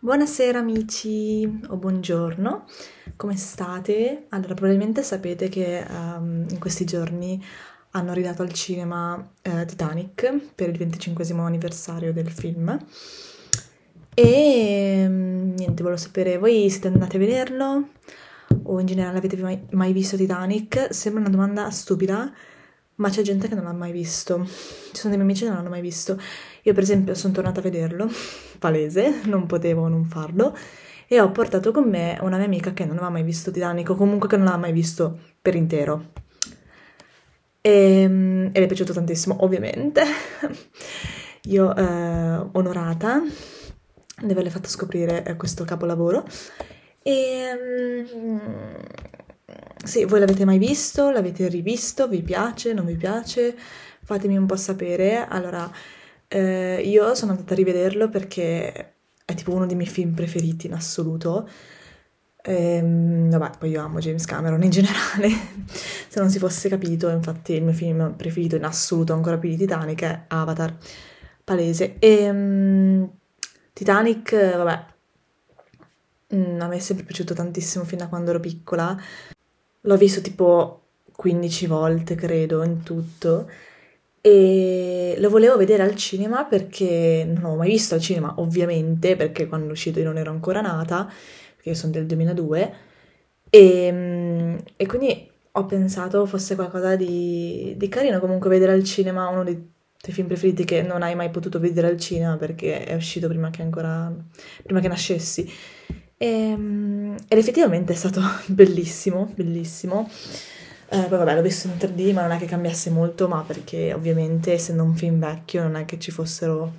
Buonasera amici o buongiorno, come state? Allora, probabilmente sapete che um, in questi giorni hanno ridato al cinema eh, Titanic per il 25 anniversario del film e mm, niente, volevo sapere, voi siete andati a vederlo o in generale avete mai, mai visto Titanic? Sembra una domanda stupida, ma c'è gente che non l'ha mai visto. Ci sono dei miei amici che non l'hanno mai visto. Io per esempio sono tornata a vederlo, palese, non potevo non farlo, e ho portato con me una mia amica che non aveva mai visto Titanic, o comunque che non l'aveva mai visto per intero. E, ehm, e le è piaciuto tantissimo, ovviamente. Io, eh, onorata di averle fatto scoprire eh, questo capolavoro. E... Um, sì, voi l'avete mai visto? L'avete rivisto? Vi piace? Non vi piace? Fatemi un po' sapere. Allora, eh, io sono andata a rivederlo perché è tipo uno dei miei film preferiti in assoluto. Ehm, vabbè, poi io amo James Cameron in generale, se non si fosse capito, infatti il mio film preferito in assoluto, ancora più di Titanic, è Avatar, palese. E ehm, Titanic, vabbè, mm, a me è sempre piaciuto tantissimo fin da quando ero piccola, l'ho visto tipo 15 volte, credo, in tutto e lo volevo vedere al cinema perché non l'ho mai visto al cinema, ovviamente, perché quando è uscito io non ero ancora nata, perché sono del 2002, e, e quindi ho pensato fosse qualcosa di, di, carino comunque vedere al cinema uno dei tuoi film preferiti che non hai mai potuto vedere al cinema perché è uscito prima che ancora, prima che nascessi. E, ed effettivamente è stato bellissimo, bellissimo. Eh, poi vabbè, l'ho visto in 3D, ma non è che cambiasse molto, ma perché ovviamente essendo un film vecchio non è che ci fossero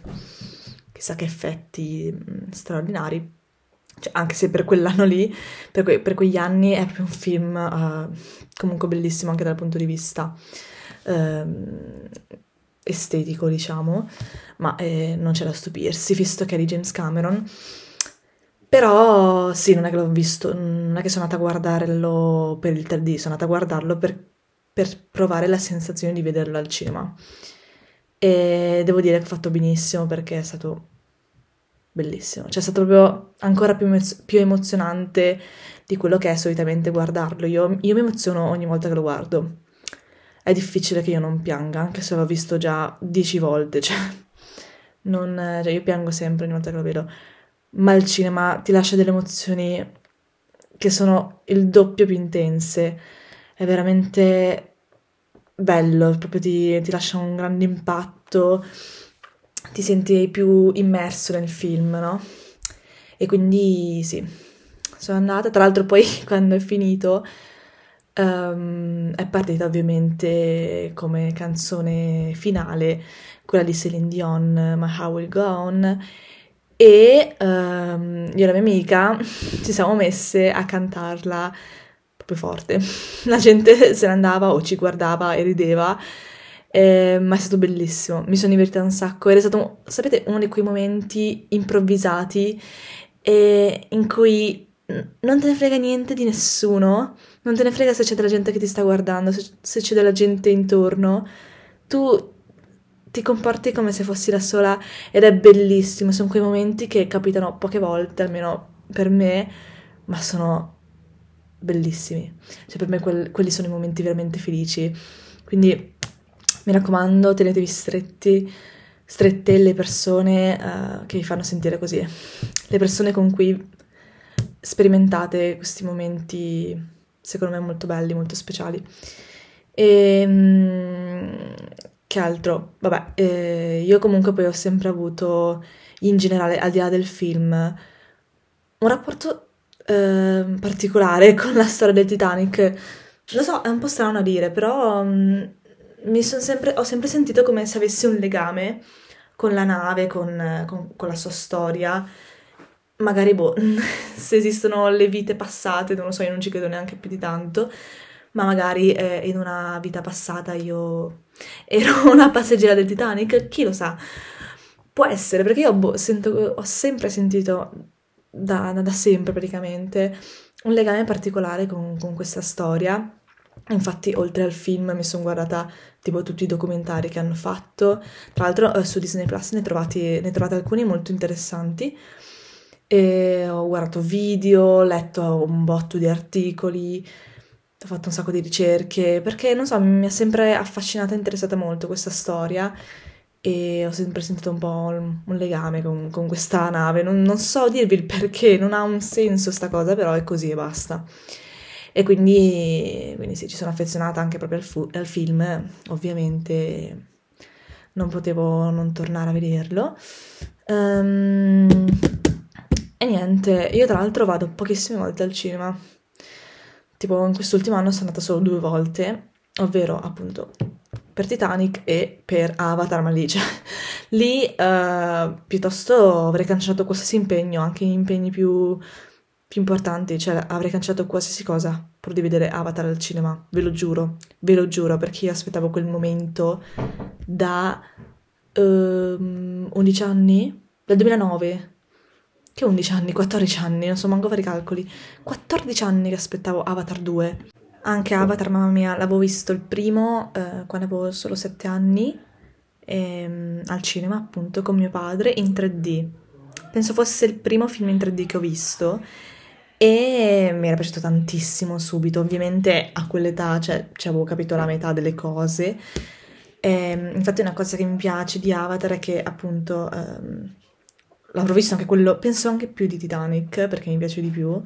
chissà che effetti mh, straordinari. Cioè, anche se per quell'anno lì, per, que- per, quegli anni, è proprio un film uh, comunque bellissimo anche dal punto di vista uh, estetico, diciamo, ma eh, non c'è da stupirsi, visto che è di James Cameron però sì, non è che l'ho visto, non è che sono andata a guardarlo per il 3D, sono andata a guardarlo per, per provare la sensazione di vederlo al cinema. E devo dire che ho fatto benissimo perché è stato bellissimo, cioè è stato proprio ancora più, più emozionante di quello che è solitamente guardarlo. Io, io, mi emoziono ogni volta che lo guardo. È difficile che io non pianga, anche se l'ho visto già dieci volte, cioè, non, cioè io piango sempre ogni volta che lo vedo ma il cinema ti lascia delle emozioni che sono il doppio più intense. È veramente bello, proprio ti, ti lascia un grande impatto, ti senti più immerso nel film, no? E quindi sì, sono andata. Tra l'altro poi quando è finito um, è partita ovviamente come canzone finale quella di Celine Dion, My How Will Go On e um, io e la mia amica ci siamo messe a cantarla proprio forte. La gente se ne andava o ci guardava e rideva, eh, ma è stato bellissimo. Mi sono divertita un sacco. Era stato, sapete, uno di quei momenti improvvisati eh, in cui non te ne frega niente di nessuno, non te ne frega se c'è della gente che ti sta guardando, se c'è della gente intorno. Tu ti comporti come se fossi da sola ed è bellissimo, sono quei momenti che capitano poche volte, almeno per me, ma sono bellissimi. Cioè per me quel, quelli sono i momenti veramente felici. Quindi mi raccomando, tenetevi stretti, strette le persone uh, che vi fanno sentire così, le persone con cui sperimentate questi momenti, secondo me molto belli, molto speciali. E um, che altro? Vabbè, eh, io comunque poi ho sempre avuto, in generale, al di là del film, un rapporto eh, particolare con la storia del Titanic. Lo so, è un po' strano a dire, però um, sempre, ho sempre sentito come se avessi un legame con la nave, con, con, con la sua storia. Magari, boh, se esistono le vite passate, non lo so, io non ci credo neanche più di tanto, ma magari eh, in una vita passata io ero una passeggera del Titanic, chi lo sa. Può essere, perché io boh, sento, ho sempre sentito, da, da, sempre praticamente, un legame particolare con, con questa storia. Infatti, oltre al film, mi sono guardata tipo tutti i documentari che hanno fatto. Tra l'altro, eh, su Disney Plus ne, trovate, ne trovate alcuni molto interessanti. e ho guardato video, ho letto un botto di articoli, ho fatto un sacco di ricerche, perché non so, mi ha sempre affascinata e interessata molto questa storia e ho sempre sentito un po' un legame con, con questa nave. Non, non, so dirvi il perché, non ha un senso sta cosa, però è così e basta. E quindi, quindi sì, ci sono affezionata anche proprio al, fu- al film, ovviamente non potevo non tornare a vederlo. Um, e niente, io tra l'altro vado pochissime volte al cinema. Tipo in quest'ultimo anno sono andata solo due volte, ovvero appunto per Titanic e per Avatar, ma lì, uh, piuttosto avrei cancellato qualsiasi impegno, anche impegni più, più importanti, cioè avrei cancellato qualsiasi cosa pur di vedere Avatar al cinema, ve lo giuro, ve lo giuro, perché io aspettavo quel momento da ehm, 11 anni, dal 2009, che 11 anni, 14 anni, non so manco fare i calcoli, 14 anni che aspettavo Avatar 2. Anche Avatar, mamma mia, l'avevo visto il primo eh, quando avevo solo 7 anni, ehm, al cinema appunto con mio padre in 3D. Penso fosse il primo film in 3D che ho visto e mi era piaciuto tantissimo subito. Ovviamente a quell'età cioè, ci avevo capito la metà delle cose. E, ehm, infatti una cosa che mi piace di Avatar è che appunto ehm, l'avrò visto anche quello, penso anche più di Titanic perché mi piace di più,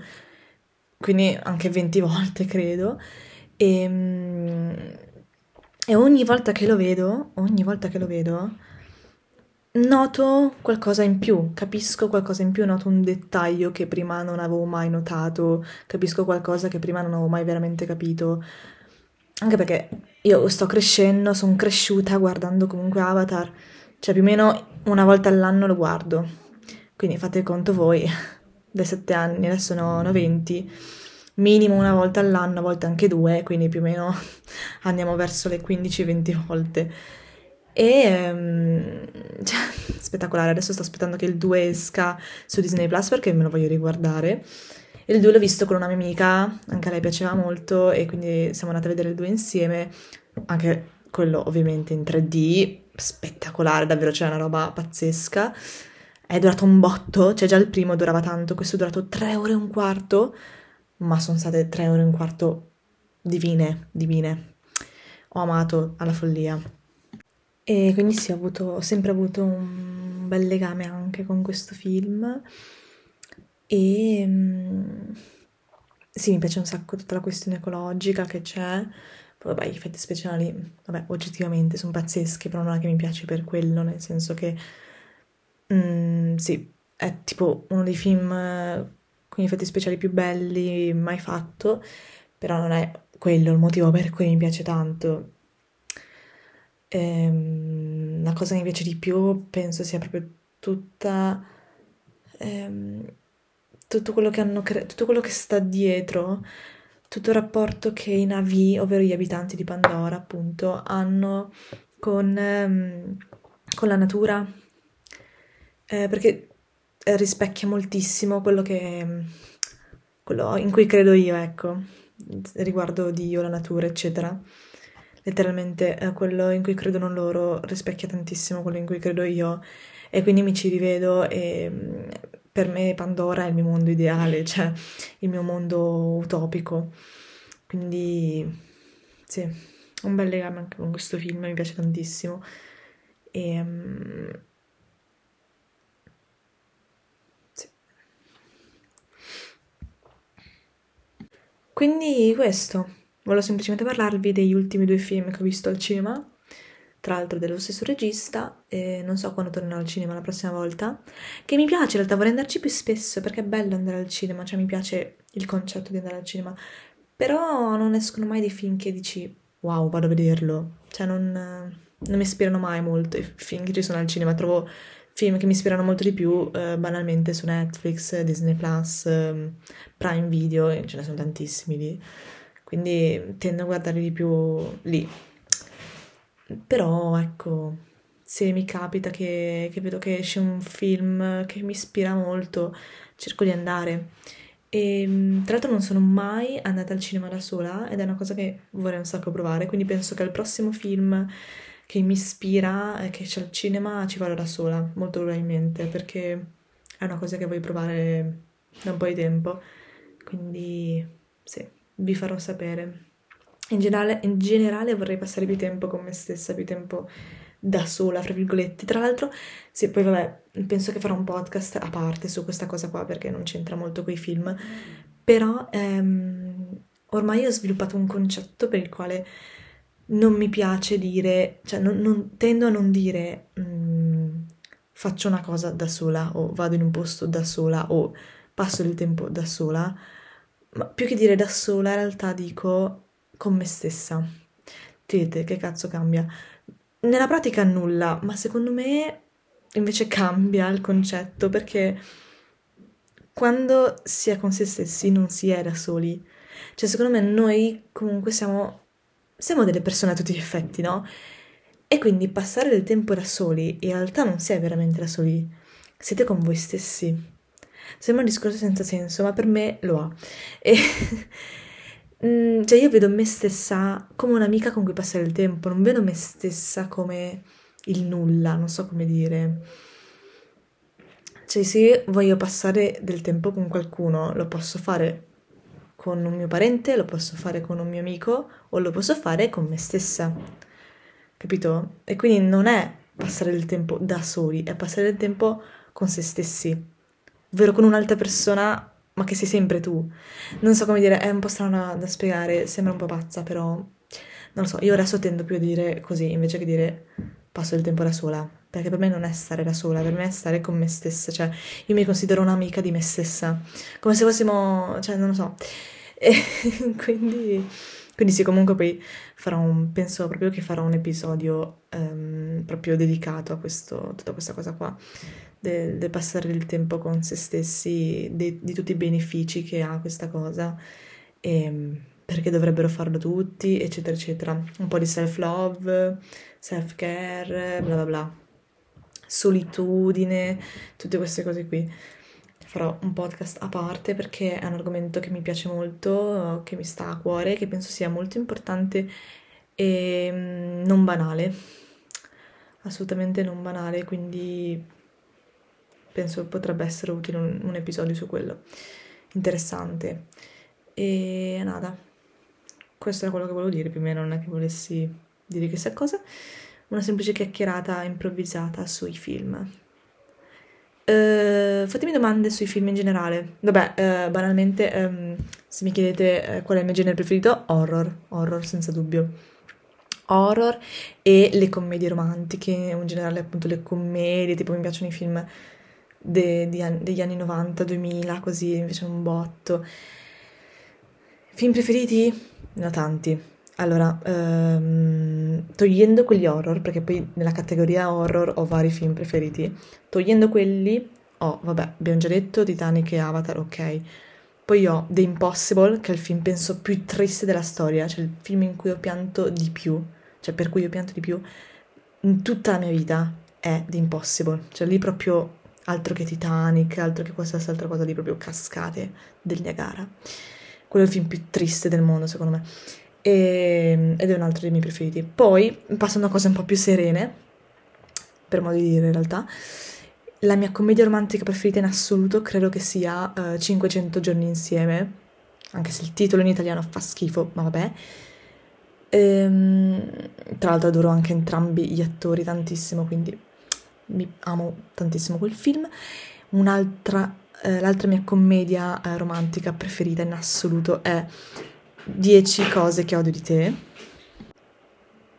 quindi anche 20 volte credo. E, ehm, e ogni volta che lo vedo, ogni volta che lo vedo, noto qualcosa in più, capisco qualcosa in più, noto un dettaglio che prima non avevo mai notato, capisco qualcosa che prima non avevo mai veramente capito. Anche perché io sto crescendo, sono cresciuta guardando comunque Avatar, cioè più o meno una volta all'anno lo guardo. Quindi fate conto voi, dai 7 anni, adesso ne ho 20 minimo una volta all'anno, a volte anche due, quindi più o meno andiamo verso le 15-20 volte. E um, cioè, spettacolare, adesso sto aspettando che il 2 esca su Disney Plus perché me lo voglio riguardare. Il 2 l'ho visto con una mia amica, anche a lei piaceva molto e quindi siamo andati a vedere il 2 insieme, anche quello ovviamente in 3D, spettacolare, davvero c'è una roba pazzesca. È durato un botto, cioè già il primo durava tanto, questo è durato 3 ore e un quarto ma sono state tre ore e un quarto divine, divine. Ho amato alla follia. E quindi sì, ho, avuto, ho sempre avuto un bel legame anche con questo film. E mm, sì, mi piace un sacco tutta la questione ecologica che c'è. Poi vabbè, gli effetti speciali, vabbè, oggettivamente sono pazzeschi, però non è che mi piace per quello, nel senso che mm, sì, è tipo uno dei film con gli effetti speciali più belli mai fatto, però non è quello il motivo per cui mi piace tanto. Ehm, la cosa che mi piace di più penso sia proprio tutta ehm, tutto quello che hanno cre- tutto quello che sta dietro tutto il rapporto che i Navi, ovvero gli abitanti di Pandora, appunto, hanno con, ehm, con la natura. Eh, perché eh, rispecchia moltissimo quello che quello in cui credo io, ecco, riguardo Dio, la natura, eccetera. Letteralmente eh, quello in cui credono loro rispecchia tantissimo quello in cui credo io e quindi mi ci rivedo e mm, per me Pandora è il mio mondo ideale, cioè il mio mondo utopico. Quindi sì, un bel legame anche con questo film, mi piace tantissimo. E, Quindi questo, volevo semplicemente parlarvi degli ultimi due film che ho visto al cinema, tra l'altro dello stesso regista, e non so quando tornerò al cinema la prossima volta, che mi piace in realtà, vorrei andarci più spesso perché è bello andare al cinema, cioè mi piace il concetto di andare al cinema, però non escono mai dei film che dici wow, vado a vederlo, cioè non, non mi ispirano mai molto i film che ci sono al cinema, trovo film che mi ispirano molto di più eh, banalmente su Netflix, Disney Plus, eh, Prime Video, ce ne sono tantissimi lì, quindi tendo a guardarli di più lì. Però ecco, se mi capita che, che vedo che esce un film che mi ispira molto, cerco di andare. E tra l'altro non sono mai andata al cinema da sola ed è una cosa che vorrei un sacco provare, quindi penso che al prossimo film che mi ispira e che c'è al cinema ci vado da sola, molto probabilmente, perché è una cosa che voglio provare da un po' di tempo, quindi sì, vi farò sapere. In generale, in generale vorrei passare più tempo con me stessa, più tempo da sola, fra virgolette. Tra l'altro, sì, poi vabbè, penso che farò un podcast a parte su questa cosa qua perché non c'entra molto con i film, però ehm, ormai ho sviluppato un concetto per il quale non mi piace dire, cioè non, non, tendo a non dire mh, mm, faccio una cosa da sola o vado in un posto da sola o passo del tempo da sola, ma più che dire da sola in realtà dico con me stessa. Vedete che cazzo cambia? Nella pratica nulla, ma secondo me invece cambia il concetto perché quando si è con se stessi non si è da soli. Cioè, secondo me noi comunque siamo, siamo delle persone a tutti gli effetti, no? E quindi passare del tempo da soli, in realtà non si è veramente da soli, siete con voi stessi. Sembra un discorso senza senso, ma per me lo ha. E mm, cioè io vedo me stessa come un'amica con cui passare il tempo, non vedo me stessa come il nulla, non so come dire. Cioè se voglio passare del tempo con qualcuno, lo posso fare con un mio parente, lo posso fare con un mio amico o lo posso fare con me stessa. Capito? E quindi non è passare del tempo da soli, è passare del tempo con se stessi ovvero con un'altra persona, ma che sei sempre tu. Non so come dire, è un po' strano da spiegare, sembra un po' pazza, però non lo so, io adesso tendo più a dire così invece che dire passo il tempo da sola, perché per me non è stare da sola, per me è stare con me stessa, cioè io mi considero un'amica di me stessa, come se fossimo, cioè non lo so. E quindi quindi sì, comunque poi farò un, penso proprio che farò un episodio um, proprio dedicato a questo, tutta questa cosa qua, del, del passare il tempo con se stessi, de, di tutti i benefici che ha questa cosa, e, ehm, perché dovrebbero farlo tutti, eccetera, eccetera. Un po' di self-love, self-care, bla bla bla. Solitudine, tutte queste cose qui. Farò un podcast a parte perché è un argomento che mi piace molto, che mi sta a cuore, che penso sia molto importante e mm, non banale, assolutamente non banale, quindi penso potrebbe essere utile un, un episodio su quello, interessante. E nada, questo è quello che volevo dire, più o meno non è che volessi dire chissà cosa, una semplice chiacchierata improvvisata sui film. Uh, fatemi domande sui film in generale. Vabbè, uh, banalmente, um, se mi chiedete uh, qual è il mio genere preferito, horror, horror senza dubbio. Horror e le commedie romantiche, in generale appunto le commedie, tipo mi piacciono i film de, de, degli anni 90, 2000, così, piacciono un botto. Film preferiti? Ne ho tanti. Allora, ehm, togliendo quegli horror, perché poi nella categoria horror ho vari film preferiti, togliendo quelli ho, vabbè, abbiamo già detto Titanic e Avatar, ok. Poi ho The Impossible, che è il film penso più triste della storia, cioè il film in cui ho pianto di più, cioè per cui ho pianto di più in tutta la mia vita è The Impossible, cioè lì proprio altro che Titanic, altro che qualsiasi altra cosa lì, proprio cascate del Niagara. Quello è il film più triste del mondo, secondo me e, ehm, ed è un altro dei miei preferiti. Poi, passando a cose un po' più serene, per modo di dire in realtà, la mia commedia romantica preferita in assoluto credo che sia uh, eh, 500 giorni insieme, anche se il titolo in italiano fa schifo, ma vabbè. Ehm, tra l'altro adoro anche entrambi gli attori tantissimo, quindi mi amo tantissimo quel film. Un'altra, eh, l'altra mia commedia eh, romantica preferita in assoluto è 10 cose che odio di te.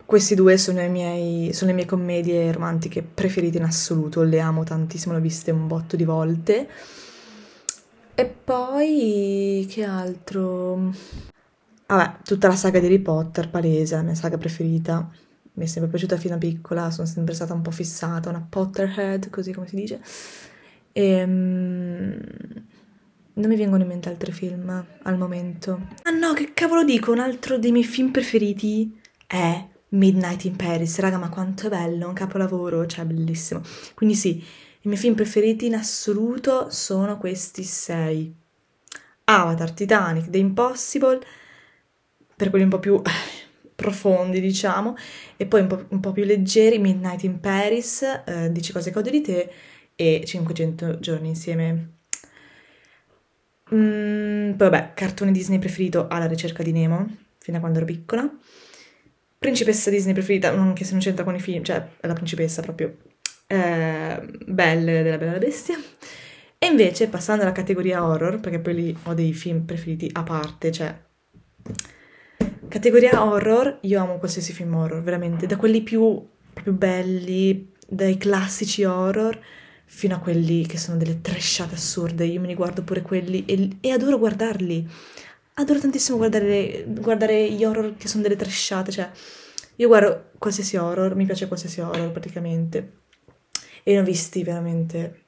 Questi due sono, miei, sono, le mie commedie romantiche preferite in assoluto, le amo tantissimo, le ho viste un botto di volte. E poi che altro? Vabbè, tutta la saga di Harry Potter, palese, la mia saga preferita. Mi è sempre piaciuta fino a piccola, sono sempre stata un po' fissata, una Potterhead, così come si dice. Ehm, non mi vengono in mente altri film al momento. Ah no, che cavolo dico? Un altro dei miei film preferiti è Midnight in Paris. Raga, ma quanto è bello, un capolavoro, cioè bellissimo. Quindi sì, i miei film preferiti in assoluto sono questi sei. Avatar, Titanic, The Impossible, per quelli un po' più profondi, diciamo, e poi un po', un po più leggeri, Midnight in Paris, eh, Dici cose che odio di te, e 500 giorni insieme. Mm, poi vabbè, cartone Disney preferito alla ricerca di Nemo, fino a quando ero piccola. Principessa Disney preferita, anche se non c'entra con i film, cioè è la principessa proprio. Eh, Belle della Bella la Bestia. E invece, passando alla categoria horror, perché poi lì ho dei film preferiti a parte, cioè... Categoria horror, io amo qualsiasi film horror, veramente, da quelli più, più belli, dai classici horror, fino a quelli che sono delle trashate assurde. Io me ne guardo pure quelli e, e adoro guardarli. Adoro tantissimo guardare, guardare gli horror che sono delle trashate, cioè... Io guardo qualsiasi horror, mi piace qualsiasi horror praticamente. E ne ho visti veramente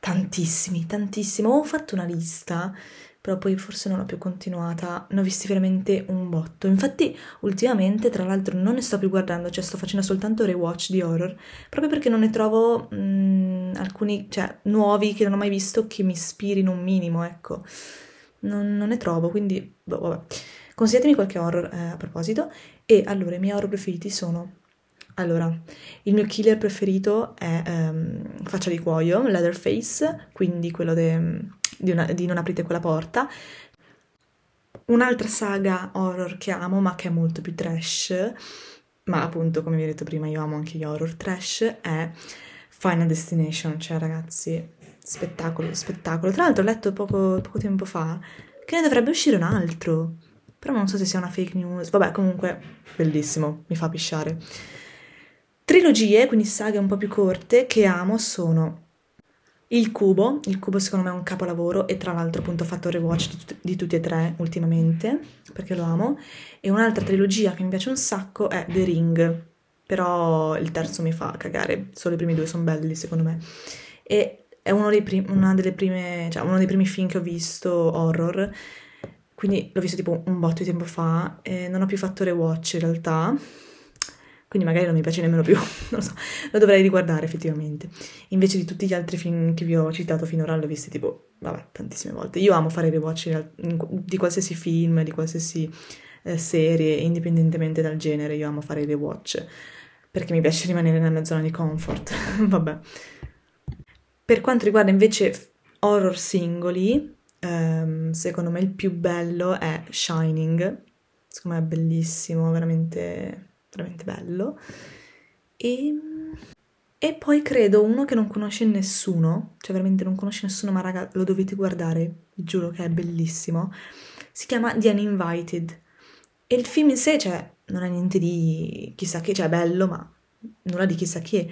tantissimi, tantissimi. Ho fatto una lista, però poi forse non l'ho più continuata. Ne ho visti veramente un botto. Infatti, ultimamente, tra l'altro, non ne sto più guardando, cioè sto facendo soltanto rewatch di horror, proprio perché non ne trovo mh, mm, alcuni, cioè, nuovi che non ho mai visto che mi ispirino un minimo, ecco. Non, non ne trovo, quindi, boh, vabbè. Consigliatemi qualche horror eh, a proposito. E allora, i miei horror preferiti sono allora, il mio killer preferito è um, Faccia di cuoio, Leatherface, quindi quello de, di, una, di Non aprite quella porta. Un'altra saga horror che amo, ma che è molto più trash, ma appunto, come vi ho detto prima, io amo anche gli horror trash, è Final Destination, cioè ragazzi, spettacolo, spettacolo. Tra l'altro ho letto poco, poco tempo fa che ne dovrebbe uscire un altro, però non so se sia una fake news. Vabbè, comunque, bellissimo, mi fa pisciare. Trilogie, quindi saghe un po' più corte, che amo sono Il Cubo. Il Cubo secondo me è un capolavoro e tra l'altro appunto ho fatto il rewatch di, t- di tutti e tre ultimamente, perché lo amo. E un'altra trilogia che mi piace un sacco è The Ring, però il terzo mi fa cagare, solo i primi due sono belli secondo me. E è uno dei, prim- prime, cioè uno dei primi film che ho visto horror, quindi l'ho visto tipo un botto di tempo fa e non ho più fatto rewatch in realtà quindi magari non mi piace nemmeno più, non lo so, lo dovrei riguardare effettivamente. Invece di tutti gli altri film che vi ho citato finora, l'ho visti tipo, vabbè, tantissime volte. Io amo fare rewatch di qualsiasi film, di qualsiasi eh, serie, indipendentemente dal genere, io amo fare rewatch, perché mi piace rimanere nella mia zona di comfort, vabbè. Per quanto riguarda invece horror singoli, ehm, secondo me il più bello è Shining, secondo me è bellissimo, veramente veramente bello. E, e poi credo uno che non conosce nessuno, cioè veramente non conosce nessuno, ma raga, lo dovete guardare, vi giuro che è bellissimo. Si chiama The Uninvited. E il film in sé, cioè, non è niente di chissà che, cioè è bello, ma nulla di chissà che.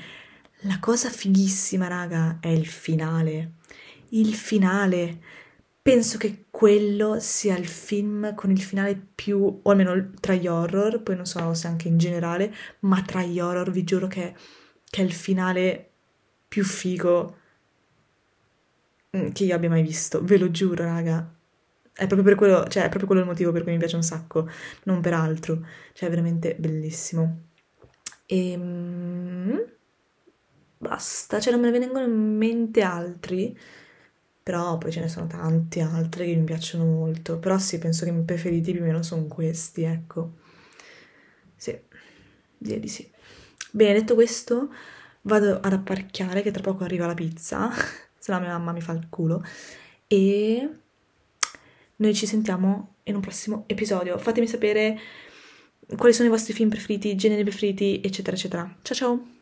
La cosa fighissima, raga, è il finale. Il finale penso che quello sia il film con il finale più, o almeno tra gli horror, poi non so se anche in generale, ma tra gli horror vi giuro che, che è il finale più figo mm, che io abbia mai visto, ve lo giuro, raga. È proprio per quello, cioè è proprio quello il motivo per cui mi piace un sacco, non per altro. Cioè è veramente bellissimo. E ehm, basta, cioè non me ne vengono in mente altri però poi ce ne sono tante altre che mi piacciono molto, però sì, penso che i miei preferiti più o meno sono questi, ecco. Sì, direi di sì. Bene, detto questo, vado ad apparecchiare che tra poco arriva la pizza, se no mia mamma mi fa il culo, e noi ci sentiamo in un prossimo episodio. Fatemi sapere quali sono i vostri film preferiti, generi preferiti, eccetera, eccetera. Ciao ciao!